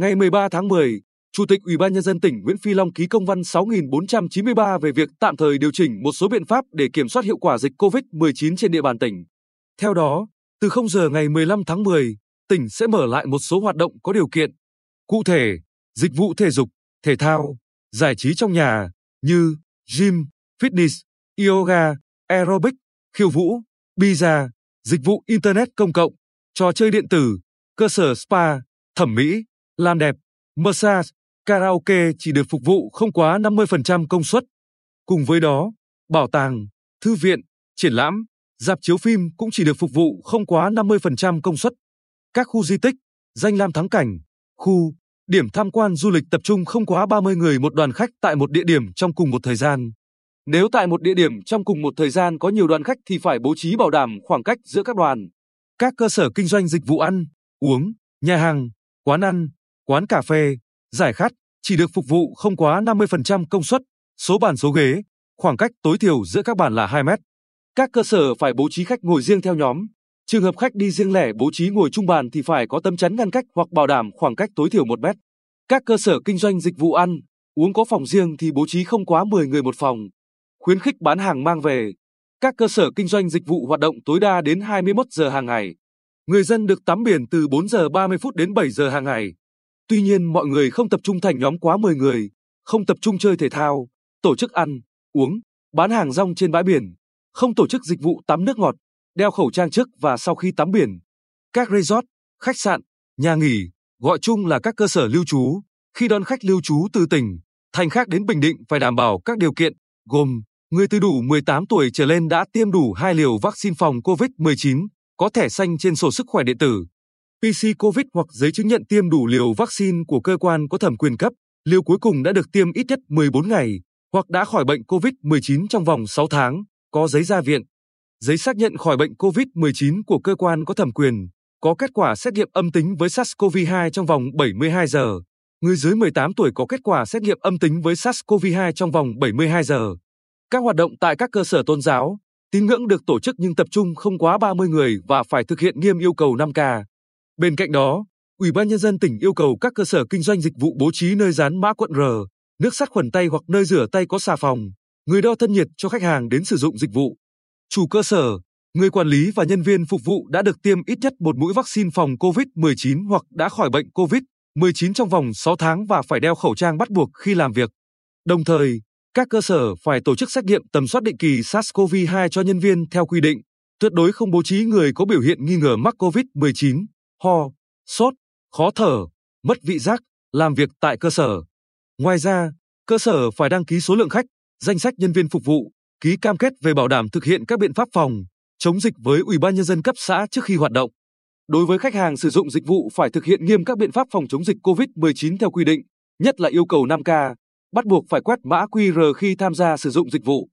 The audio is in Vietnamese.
Ngày 13 tháng 10, Chủ tịch Ủy ban nhân dân tỉnh Nguyễn Phi Long ký công văn 6493 về việc tạm thời điều chỉnh một số biện pháp để kiểm soát hiệu quả dịch COVID-19 trên địa bàn tỉnh. Theo đó, từ 0 giờ ngày 15 tháng 10, tỉnh sẽ mở lại một số hoạt động có điều kiện. Cụ thể, dịch vụ thể dục, thể thao, giải trí trong nhà như gym, fitness, yoga, aerobic, khiêu vũ, pizza, dịch vụ internet công cộng, trò chơi điện tử, cơ sở spa, thẩm mỹ, làm đẹp, massage, karaoke chỉ được phục vụ không quá 50% công suất. Cùng với đó, bảo tàng, thư viện, triển lãm, dạp chiếu phim cũng chỉ được phục vụ không quá 50% công suất. Các khu di tích, danh lam thắng cảnh, khu, điểm tham quan du lịch tập trung không quá 30 người một đoàn khách tại một địa điểm trong cùng một thời gian. Nếu tại một địa điểm trong cùng một thời gian có nhiều đoàn khách thì phải bố trí bảo đảm khoảng cách giữa các đoàn. Các cơ sở kinh doanh dịch vụ ăn, uống, nhà hàng, quán ăn, quán cà phê, giải khát chỉ được phục vụ không quá 50% công suất, số bàn số ghế, khoảng cách tối thiểu giữa các bàn là 2 mét. Các cơ sở phải bố trí khách ngồi riêng theo nhóm. Trường hợp khách đi riêng lẻ bố trí ngồi chung bàn thì phải có tấm chắn ngăn cách hoặc bảo đảm khoảng cách tối thiểu 1 mét. Các cơ sở kinh doanh dịch vụ ăn, uống có phòng riêng thì bố trí không quá 10 người một phòng. Khuyến khích bán hàng mang về. Các cơ sở kinh doanh dịch vụ hoạt động tối đa đến 21 giờ hàng ngày. Người dân được tắm biển từ 4 giờ 30 phút đến 7 giờ hàng ngày. Tuy nhiên mọi người không tập trung thành nhóm quá 10 người, không tập trung chơi thể thao, tổ chức ăn, uống, bán hàng rong trên bãi biển, không tổ chức dịch vụ tắm nước ngọt, đeo khẩu trang trước và sau khi tắm biển. Các resort, khách sạn, nhà nghỉ, gọi chung là các cơ sở lưu trú, khi đón khách lưu trú từ tỉnh, thành khác đến Bình Định phải đảm bảo các điều kiện, gồm người từ đủ 18 tuổi trở lên đã tiêm đủ hai liều vaccine phòng COVID-19, có thẻ xanh trên sổ sức khỏe điện tử, PC COVID hoặc giấy chứng nhận tiêm đủ liều vaccine của cơ quan có thẩm quyền cấp, liều cuối cùng đã được tiêm ít nhất 14 ngày, hoặc đã khỏi bệnh COVID-19 trong vòng 6 tháng, có giấy ra viện. Giấy xác nhận khỏi bệnh COVID-19 của cơ quan có thẩm quyền, có kết quả xét nghiệm âm tính với SARS-CoV-2 trong vòng 72 giờ. Người dưới 18 tuổi có kết quả xét nghiệm âm tính với SARS-CoV-2 trong vòng 72 giờ. Các hoạt động tại các cơ sở tôn giáo, tín ngưỡng được tổ chức nhưng tập trung không quá 30 người và phải thực hiện nghiêm yêu cầu 5K. Bên cạnh đó, Ủy ban nhân dân tỉnh yêu cầu các cơ sở kinh doanh dịch vụ bố trí nơi dán mã quận R, nước sát khuẩn tay hoặc nơi rửa tay có xà phòng, người đo thân nhiệt cho khách hàng đến sử dụng dịch vụ. Chủ cơ sở, người quản lý và nhân viên phục vụ đã được tiêm ít nhất một mũi vaccine phòng COVID-19 hoặc đã khỏi bệnh COVID-19 trong vòng 6 tháng và phải đeo khẩu trang bắt buộc khi làm việc. Đồng thời, các cơ sở phải tổ chức xét nghiệm tầm soát định kỳ SARS-CoV-2 cho nhân viên theo quy định, tuyệt đối không bố trí người có biểu hiện nghi ngờ mắc COVID-19 ho, sốt, khó thở, mất vị giác, làm việc tại cơ sở. Ngoài ra, cơ sở phải đăng ký số lượng khách, danh sách nhân viên phục vụ, ký cam kết về bảo đảm thực hiện các biện pháp phòng, chống dịch với Ủy ban nhân dân cấp xã trước khi hoạt động. Đối với khách hàng sử dụng dịch vụ phải thực hiện nghiêm các biện pháp phòng chống dịch COVID-19 theo quy định, nhất là yêu cầu 5K, bắt buộc phải quét mã QR khi tham gia sử dụng dịch vụ.